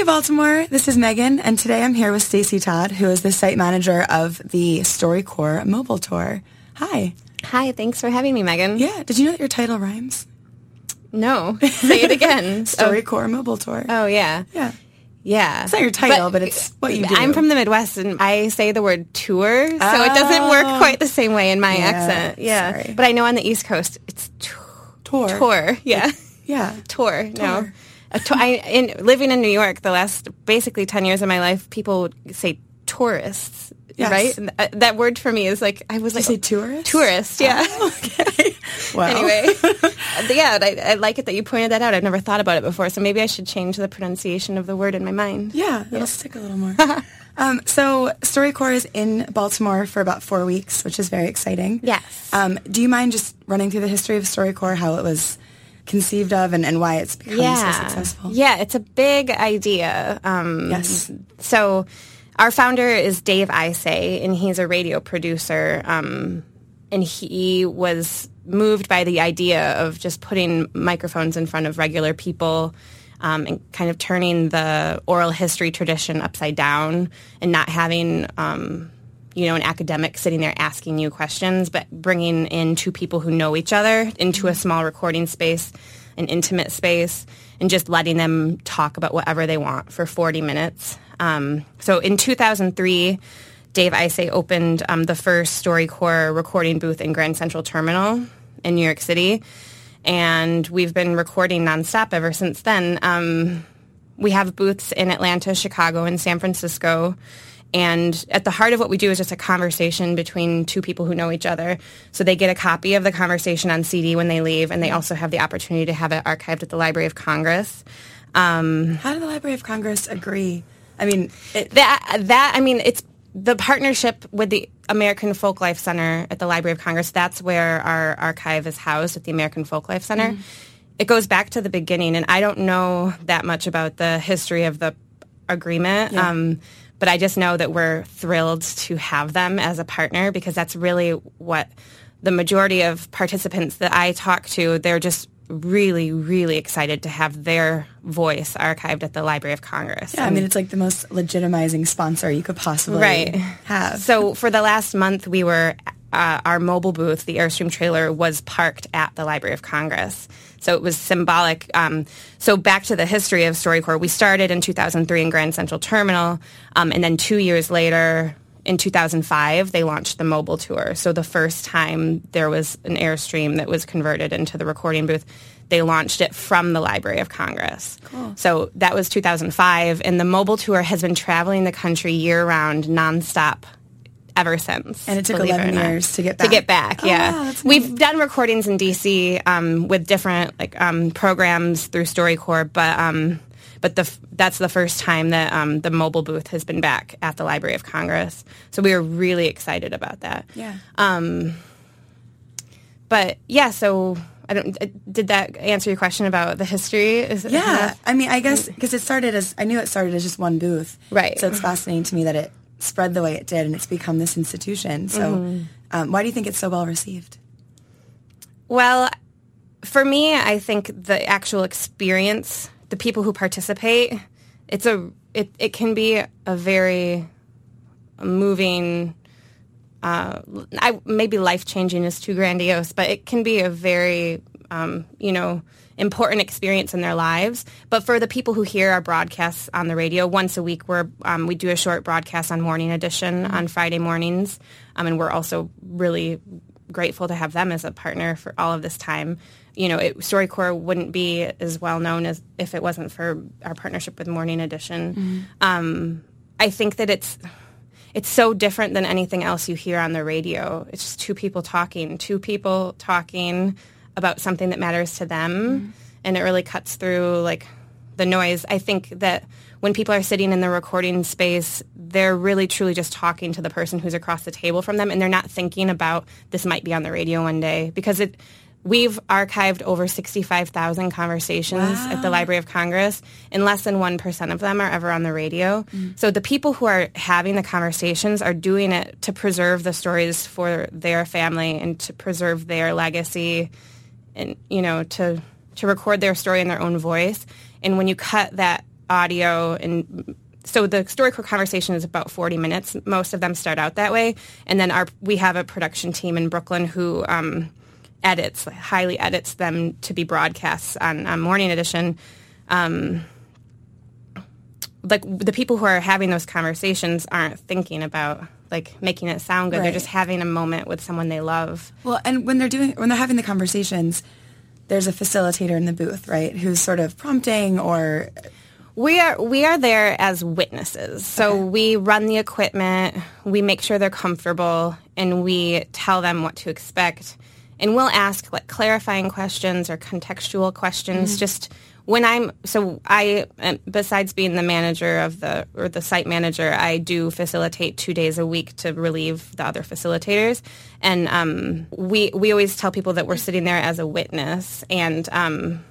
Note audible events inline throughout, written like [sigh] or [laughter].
Hey Baltimore, this is Megan, and today I'm here with Stacy Todd, who is the site manager of the StoryCorps mobile tour. Hi. Hi, thanks for having me, Megan. Yeah, did you know that your title rhymes? No, say it again. [laughs] StoryCorps mobile tour. Oh, yeah. Yeah. Yeah. It's not your title, but, it's what you do. I'm from the Midwest and I say the word tour, so it doesn't work Oh. quite the same way in my Yeah, accent. Yeah. sorry. But I know on the East Coast it's tour. tour. Yeah. Yeah. [laughs] tour. No. Tour. A I, in, living in New York, the last basically 10 years of my life, people would say tourists, Yes. right? And th- that word for me is like, I was Did like, you say tourist? tourist, yeah. okay. [laughs] Wow. anyway, [laughs] yeah, I, I like it that you pointed that out. I've never thought about it before, so maybe I should change the pronunciation of the word in my mind. Yeah, it'll stick a little more. [laughs] um, so StoryCorps is in Baltimore for about four weeks, which is very exciting. Yes. Um, do you mind just running through the history of StoryCorps, how it was conceived of, and, and why it's become so successful? Yeah, it's a big idea. Um, Yes. So our founder is Dave Isay, and he's a radio producer. Um, and he was moved by the idea of just putting microphones in front of regular people um, and kind of turning the oral history tradition upside down and not having um, you know, an academic sitting there asking you questions, but bringing in two people who know each other into a small recording space, an intimate space, and just letting them talk about whatever they want for 40 minutes. Um, so in 2003, Dave Isay opened um, the first StoryCorps recording booth in Grand Central Terminal in New York City. And we've been recording nonstop ever since then. Um, we have booths in Atlanta, Chicago, and San Francisco. And at the heart of what we do is just a conversation between two people who know each other. So they get a copy of the conversation on CD when they leave, and they also have the opportunity to have it archived at the Library of Congress. Um, How did the Library of Congress agree? I mean, it, that that I mean, it's the partnership with the American Folklife Center at the Library of Congress. That's where our archive is housed at the American Folklife Center. It goes back to the beginning, and I don't know that much about the history of the agreement. Um, but I just know that we're thrilled to have them as a partner because that's really what the majority of participants that I talk to, they're just really, really excited to have their voice archived at the Library of Congress. yeah, I mean, it's like the most legitimizing sponsor you could possibly Right. have. So for the last month, we were uh, our mobile booth, the Airstream trailer, was parked at the Library of Congress. So it was symbolic. Um, so back to the history of StoryCorps, we started in 2003 in Grand Central Terminal, um, and then two years later, in 2005, they launched the mobile tour. So the first time there was an Airstream that was converted into the recording booth, they launched it from the Library of Congress. So that was 2005, and the mobile tour has been traveling the country year-round, nonstop ever since. And it took 11 or not. years to get To back. get back, Oh, yeah. wow, We've done recordings in DC um, with different like um, programs through StoryCorps, but um, but the that's the first time that um, the mobile booth has been back at the Library of Congress. So we are really excited about that. yeah. But yeah, so I don't. uh, Did that answer your question about the history? Is it Yeah, enough? I mean, I guess because it started as I knew it started as just one booth, Right. So it's fascinating to me that it spread the way it did, and it's become this institution. So, Mm-hmm. um, why do you think it's so well received? Well, for me, I think the actual experience, the people who participate, it's a it, it can be a very moving uh, I, maybe life changing is too grandiose, but it can be a very, um, you know, important experience in their lives. But for the people who hear our broadcasts on the radio, once a week we're, um, we do a short broadcast on Morning Edition on Friday mornings. Um, and we're also really grateful to have them as a partner for all of this time. You know, it, StoryCorps wouldn't be as well known as if it wasn't for our partnership with Morning Edition. Um, I think that it's it's so different than anything else you hear on the radio. It's just two people talking, two people talking about something that matters to them, mm-hmm. and it really cuts through like the noise. I think that when people are sitting in the recording space, they're really truly just talking to the person who's across the table from them, and they're not thinking about this might be on the radio one day because it. We've archived over 65,000 conversations at the Library of Congress, and less than 1% of them are ever on the radio. Mm. So the people who are having the conversations are doing it to preserve the stories for their family and to preserve their legacy and, you know, to, to record their story in their own voice. And when you cut that audio and so the StoryCorps conversation is about 40 minutes. Most of them start out that way. And then our we have a production team in Brooklyn who um, edits, highly edits them to be broadcasts on, on Morning Edition. Um, like the people who are having those conversations aren't thinking about like making it sound good. Right. They're just having a moment with someone they love. Well, and when they're doing when they're having the conversations, there's a facilitator in the booth, right, who's sort of prompting or we are we are there as witnesses. So okay. we run the equipment, we make sure they're comfortable, and we tell them what to expect. And we'll ask like clarifying questions or contextual questions, mm-hmm. just when I'm so I uh, besides being the manager of the or the site manager, I do facilitate two days a week to relieve the other facilitators, and um, we we always tell people that we're sitting there as a witness, and um,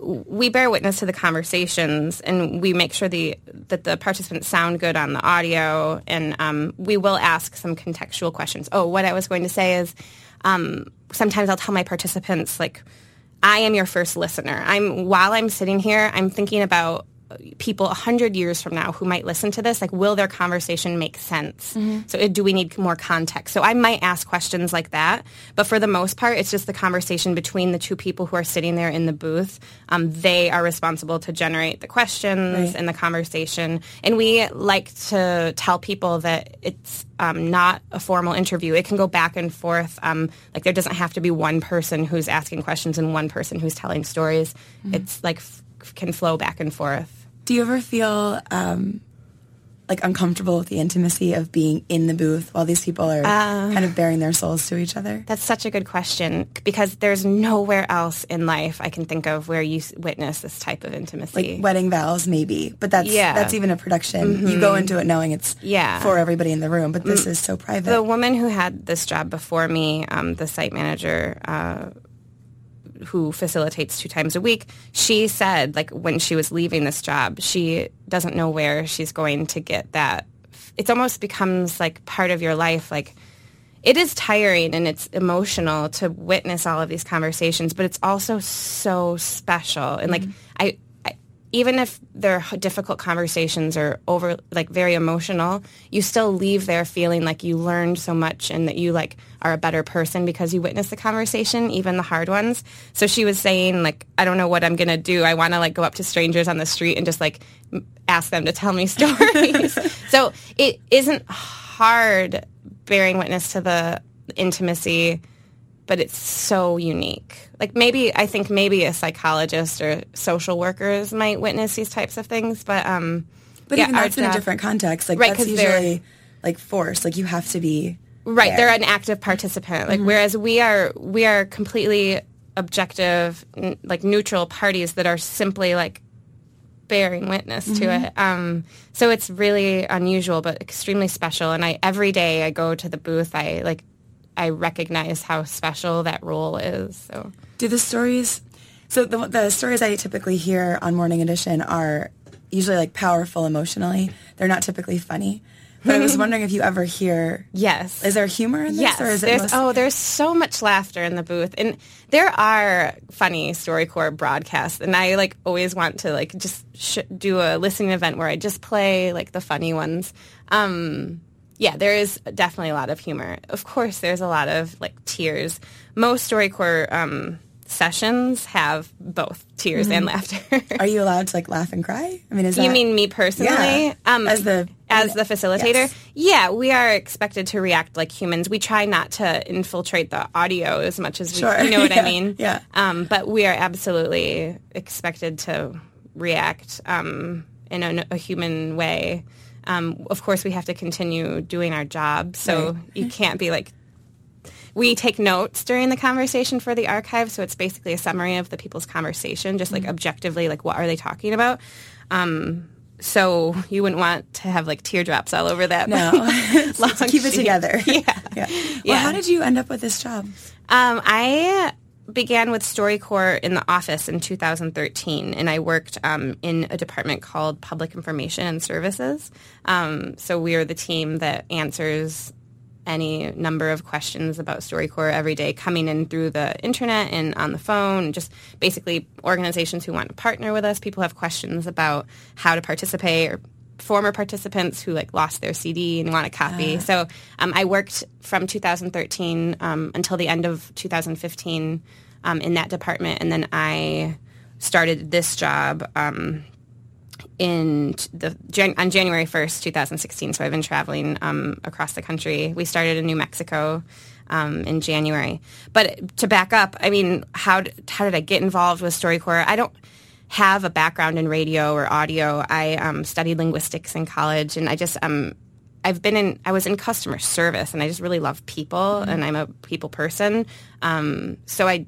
we bear witness to the conversations, and we make sure the that the participants sound good on the audio, and um, we will ask some contextual questions. Oh, what I was going to say is, um, sometimes I'll tell my participants like I am your first listener. I'm while I'm sitting here, I'm thinking about people 100 years from now who might listen to this like will their conversation make sense? Mm-hmm. so do we need more context? So i might ask questions like that but for the most part it's just the conversation between the two people who are sitting there in the booth. Um, they are responsible to generate the questions right. and the conversation. And we like to tell people that it's um, not a formal interview. It can go back and forth. Um, like there doesn't have to be one person who's asking questions and one person who's telling stories. Mm-hmm. it's like f- can flow back and forth do you ever feel um, like uncomfortable with the intimacy of being in the booth while these people are uh, kind of baring their souls to each other? That's such a good question because there's nowhere else in life I can think of where you witness this type of intimacy. Like wedding vows, maybe, but that's yeah. that's even a production. Mm-hmm. You go into it knowing it's yeah. for everybody in the room, but this mm. is so private. The woman who had this job before me, um, the site manager. Uh, who facilitates two times a week, she said, like, when she was leaving this job, she doesn't know where she's going to get that. It almost becomes like part of your life. Like, it is tiring and it's emotional to witness all of these conversations, but it's also so special. And like, mm-hmm. I, even if they're difficult conversations or over like very emotional, you still leave there feeling like you learned so much and that you like are a better person because you witnessed the conversation, even the hard ones. So she was saying like, I don't know what I'm gonna do. I want to like go up to strangers on the street and just like ask them to tell me [laughs] stories. so it isn't hard bearing witness to the intimacy but it's so unique. Like maybe I think maybe a psychologist or social workers might witness these types of things, but um, but yeah, even that's in a different context. Like right, that's usually like force. Like you have to be right. There. They're an active participant. Like mm-hmm. whereas we are we are completely objective, n- like neutral parties that are simply like bearing witness mm-hmm. to it. Um, so it's really unusual, but extremely special. And I every day I go to the booth, I like I recognize how special that role is. So, do the stories? So the, the stories I typically hear on Morning Edition are usually like powerful emotionally. They're not typically funny. But I was [laughs] wondering if you ever hear. Yes. Is there humor in this, yes, or is there's, it? oh, there's so much laughter in the booth, and there are funny StoryCorps broadcasts, and I like always want to like just sh- do a listening event where I just play like the funny ones. Um, yeah, there is definitely a lot of humor. Of course, there's a lot of like tears. Most StoryCorps um, sessions have both tears mm-hmm. and laughter. Are you allowed to like laugh and cry? I mean, is that... you mean me personally? Yeah. Um, as the as the facilitator? Yes. Yeah, we are expected to react like humans. We try not to infiltrate the audio as much as we, sure. you know what [laughs] yeah. I mean. Yeah. Um, but we are absolutely expected to react um, in a, a human way. Um, of course, we have to continue doing our job, so right. you can't be like. We take notes during the conversation for the archive, so it's basically a summary of the people's conversation, just like mm-hmm. objectively, like what are they talking about. Um, so you wouldn't want to have like teardrops all over that. No, [laughs] [laughs] keep it together. [laughs] Yeah. yeah. Well, yeah. how did you end up with this job? Um, I began with StoryCorps in the office in 2013, and I worked um, in a department called Public Information and Services. Um, so we are the team that answers any number of questions about StoryCorps every day coming in through the internet and on the phone. Just basically organizations who want to partner with us. People have questions about how to participate or former participants who like lost their CD and want a copy. Uh. So um, I worked from 2013 um, until the end of 2015 um, in that department, and then I started this job um, in the on January 1st, 2016. So I've been traveling um, across the country. We started in New Mexico. Um, in January, but to back up, I mean, how how did I get involved with StoryCorps? I don't have a background in radio or audio. I um, studied linguistics in college, and I just um, I've been in I was in customer service, and I just really love people, mm-hmm. and I'm a people person. Um, so I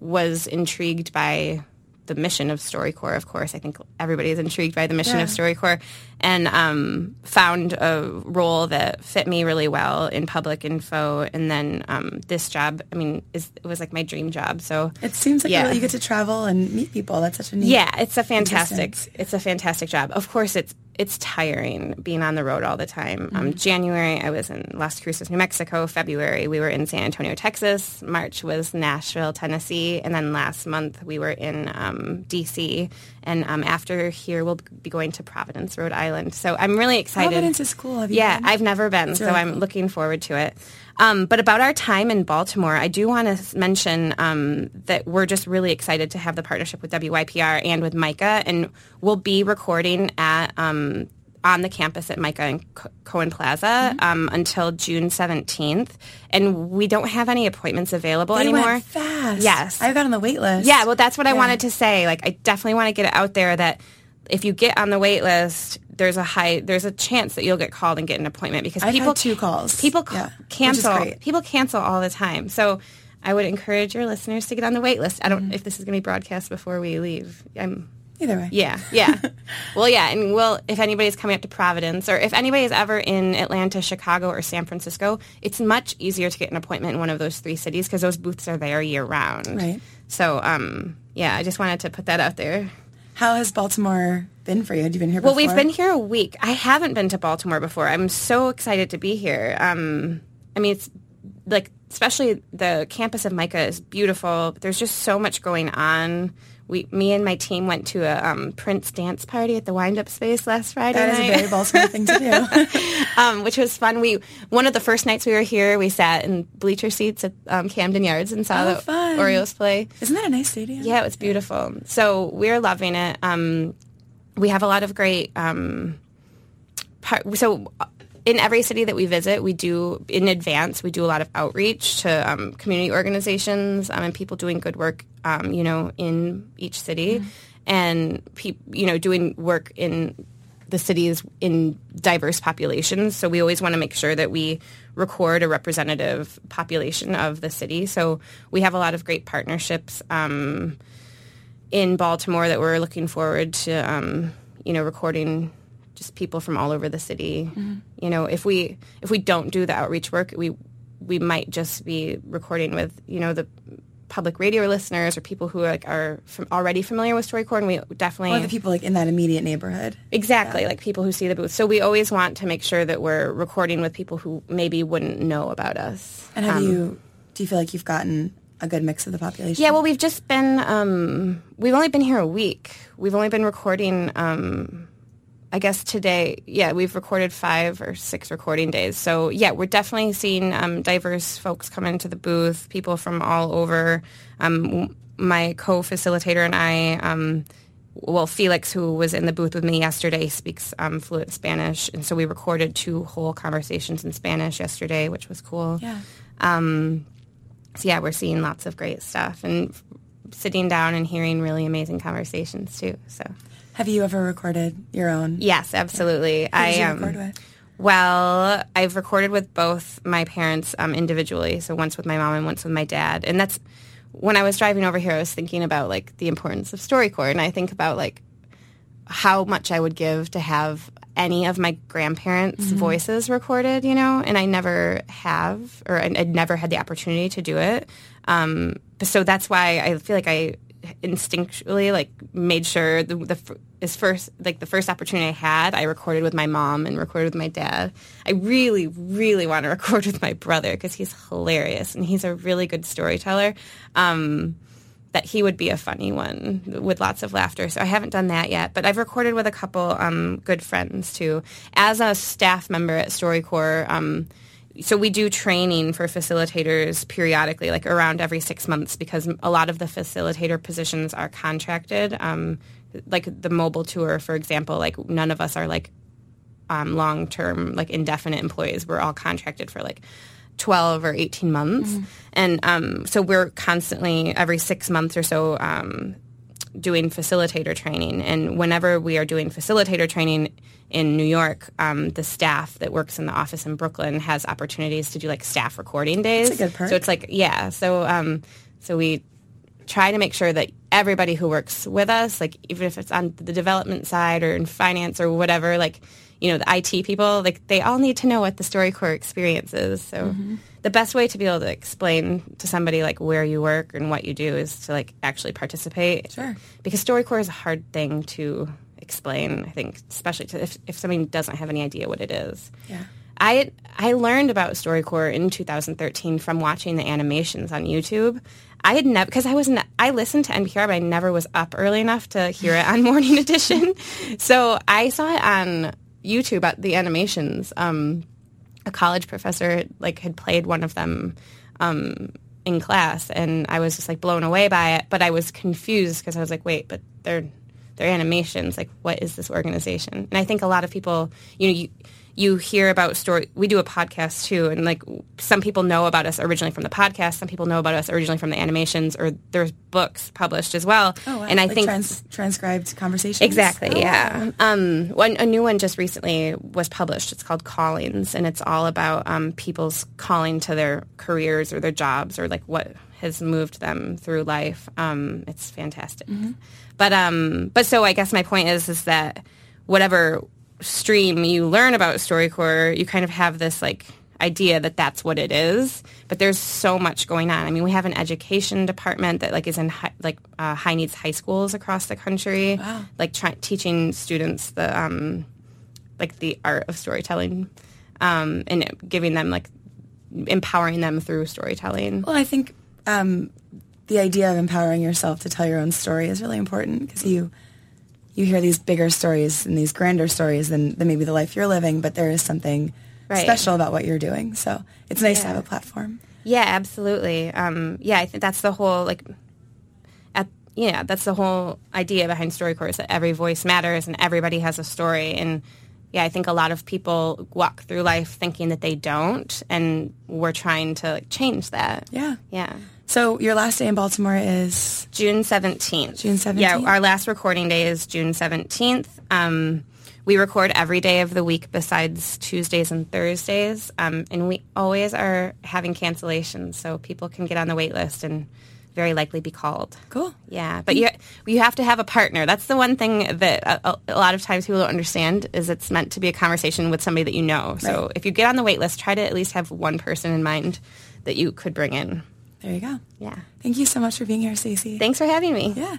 was intrigued by the mission of StoryCorps, of course. I think everybody is intrigued by the mission yeah. of StoryCorps and um, found a role that fit me really well in public info. And then um, this job, I mean, is, it was like my dream job. So it seems like yeah. you get to travel and meet people. That's such a neat. Yeah, it's a fantastic. It's a fantastic job. Of course, it's it's tiring being on the road all the time. Um, mm-hmm. Um, January, I was in Las Cruces, New Mexico. February, we were in San Antonio, Texas. March was Nashville, Tennessee. And then last month, we were in um, D.C. And um, after here, we'll be going to Providence, Rhode Island. So I'm really excited. Providence is cool. yeah, been? I've never been, so I'm cool. looking forward to it. Um, but about our time in Baltimore, I do want to mention um, that we're just really excited to have the partnership with WYPR and with MICA, and we'll be recording at um, on the campus at MICA and Cohen Plaza mm-hmm. um, until June 17th. And we don't have any appointments available they anymore. Went fast. Yes. I got on the wait list. Yeah, well, that's what yeah. I wanted to say. Like, I definitely want to get it out there that if you get on the wait list, there's a high there's a chance that you'll get called and get an appointment because I've people two calls. People yeah, cancel. People cancel all the time. So I would encourage your listeners to get on the wait list. I don't mm-hmm. if this is going to be broadcast before we leave. I'm Either way. Yeah, yeah. [laughs] well, yeah, and we'll if anybody's coming up to Providence or if anybody's ever in Atlanta, Chicago, or San Francisco, it's much easier to get an appointment in one of those three cities because those booths are there year round. Right. So, um, yeah, I just wanted to put that out there. How has Baltimore been for you? Had you been here before? Well, we've been here a week. I haven't been to Baltimore before. I'm so excited to be here. Um, I mean, it's like, especially the campus of MICA is beautiful. There's just so much going on. We, me and my team went to a um, Prince dance party at the Wind Up Space last Friday. That is night. a very Baltimore thing to do, [laughs] um, which was fun. We one of the first nights we were here, we sat in bleacher seats at um, Camden Yards and saw oh, the fun. Orioles play. Isn't that a nice stadium? Yeah, it was beautiful. So we're loving it. Um, we have a lot of great. Um, part, so in every city that we visit, we do in advance. We do a lot of outreach to um, community organizations um, and people doing good work, um, you know, in each city, mm-hmm. and pe- you know, doing work in the cities in diverse populations. So we always want to make sure that we record a representative population of the city. So we have a lot of great partnerships um, in Baltimore that we're looking forward to, um, you know, recording just people from all over the city. Mm-hmm. You know, if we if we don't do the outreach work, we we might just be recording with you know the public radio listeners or people who like are from already familiar with StoryCorps, and we definitely or the people like in that immediate neighborhood. Exactly, yeah. like people who see the booth. So we always want to make sure that we're recording with people who maybe wouldn't know about us. And have um, you? Do you feel like you've gotten a good mix of the population? Yeah, well, we've just been, um, we've only been here a week. We've only been recording um, I guess today, yeah, we've recorded five or six recording days. So yeah, we're definitely seeing um, diverse folks come into the booth, people from all over. Um, my co-facilitator and I, um, well, Felix, who was in the booth with me yesterday, speaks um, fluent Spanish, and so we recorded two whole conversations in Spanish yesterday, which was cool. Yeah. Um, so yeah, we're seeing lots of great stuff and sitting down and hearing really amazing conversations too. So. Have you ever recorded your own? Yes, absolutely. I um, record with? Well, I've recorded with both my parents um, individually, so once with my mom and once with my dad. And that's when I was driving over here, I was thinking about like the importance of StoryCorps, and I think about like how much I would give to have any of my grandparents' mm-hmm. voices recorded, you know, and I never have, or I, would never had the opportunity to do it. Um, so that's why I feel like I instinctually like made sure the, the f- is first like the first opportunity I had, I recorded with my mom and recorded with my dad. I really, really want to [laughs] record with my brother because he's hilarious and he's a really good storyteller. Um, that he would be a funny one with lots of laughter. So I haven't done that yet, but I've recorded with a couple um, good friends too. As a staff member at StoryCorps, um, so we do training for facilitators periodically, like around every six months, because a lot of the facilitator positions are contracted. Um, like the mobile tour, for example, like none of us are like um, long term, like indefinite employees. We're all contracted for like 12 or 18 months. Mm-hmm. And um, so we're constantly, every six months or so, um, doing facilitator training. And whenever we are doing facilitator training in New York, um, the staff that works in the office in Brooklyn has opportunities to do like staff recording days. So it's like, yeah. So, um, so we try to make sure that everybody who works with us, like even if it's on the development side or in finance or whatever, like you know, the IT people, like they all need to know what the StoryCorps experience is. So mm-hmm. The best way to be able to explain to somebody like where you work and what you do is to like actually participate. Sure. Because StoryCorps is a hard thing to explain, I think, especially to if, if somebody doesn't have any idea what it is. Yeah. I I learned about StoryCorps in 2013 from watching the animations on YouTube. I had never because I wasn't. I listened to NPR, but I never was up early enough to hear it on [laughs] Morning Edition. so I saw it on YouTube at the animations. Um, a college professor like had played one of them um, in class, and I was just like blown away by it. But I was confused because I was like, wait, but they're they're animations. Like, what is this organization? And I think a lot of people, you know, you you hear about story. We do a podcast too, and like some people know about us originally from the podcast. Some people know about us originally from the animations, or there's books published as well. Oh, wow. And I like think trans- transcribed conversations. Exactly. Oh, yeah. Wow. Um, one a new one just recently was published. It's called Callings, and it's all about um, people's calling to their careers or their jobs or like what has moved them through life. Um, it's fantastic. Mm-hmm. But um, but so I guess my point is is that whatever stream you learn about StoryCorps, you kind of have this like idea that that's what it is. But there's so much going on. I mean, we have an education department that like is in high, like uh, high needs high schools across the country, wow. like try- teaching students the um, like the art of storytelling um, and giving them like empowering them through storytelling. Well, I think um, the idea of empowering yourself to tell your own story is really important because you you hear these bigger stories and these grander stories than, than maybe the life you're living, but there is something right. special about what you're doing. So it's nice yeah. to have a platform. Yeah, absolutely. Um, yeah, I think that's the whole like, at, yeah, that's the whole idea behind StoryCorps that every voice matters and everybody has a story. And yeah, I think a lot of people walk through life thinking that they don't, and we're trying to like, change that. Yeah, yeah. So your last day in Baltimore is June 17th. June 17th? Yeah, our last recording day is June 17th. Um, we record every day of the week besides Tuesdays and Thursdays. Um, and we always are having cancellations, so people can get on the wait list and very likely be called. Cool. Yeah, but you you have to have a partner. That's the one thing that a, a, lot of times people don't understand is it's meant to be a conversation with somebody that you know. So if you get on the wait list, try to at least have one person in mind that you could bring in. There you go. Yeah. Thank you so much for being here, Stacey. Thanks for having me. Yeah.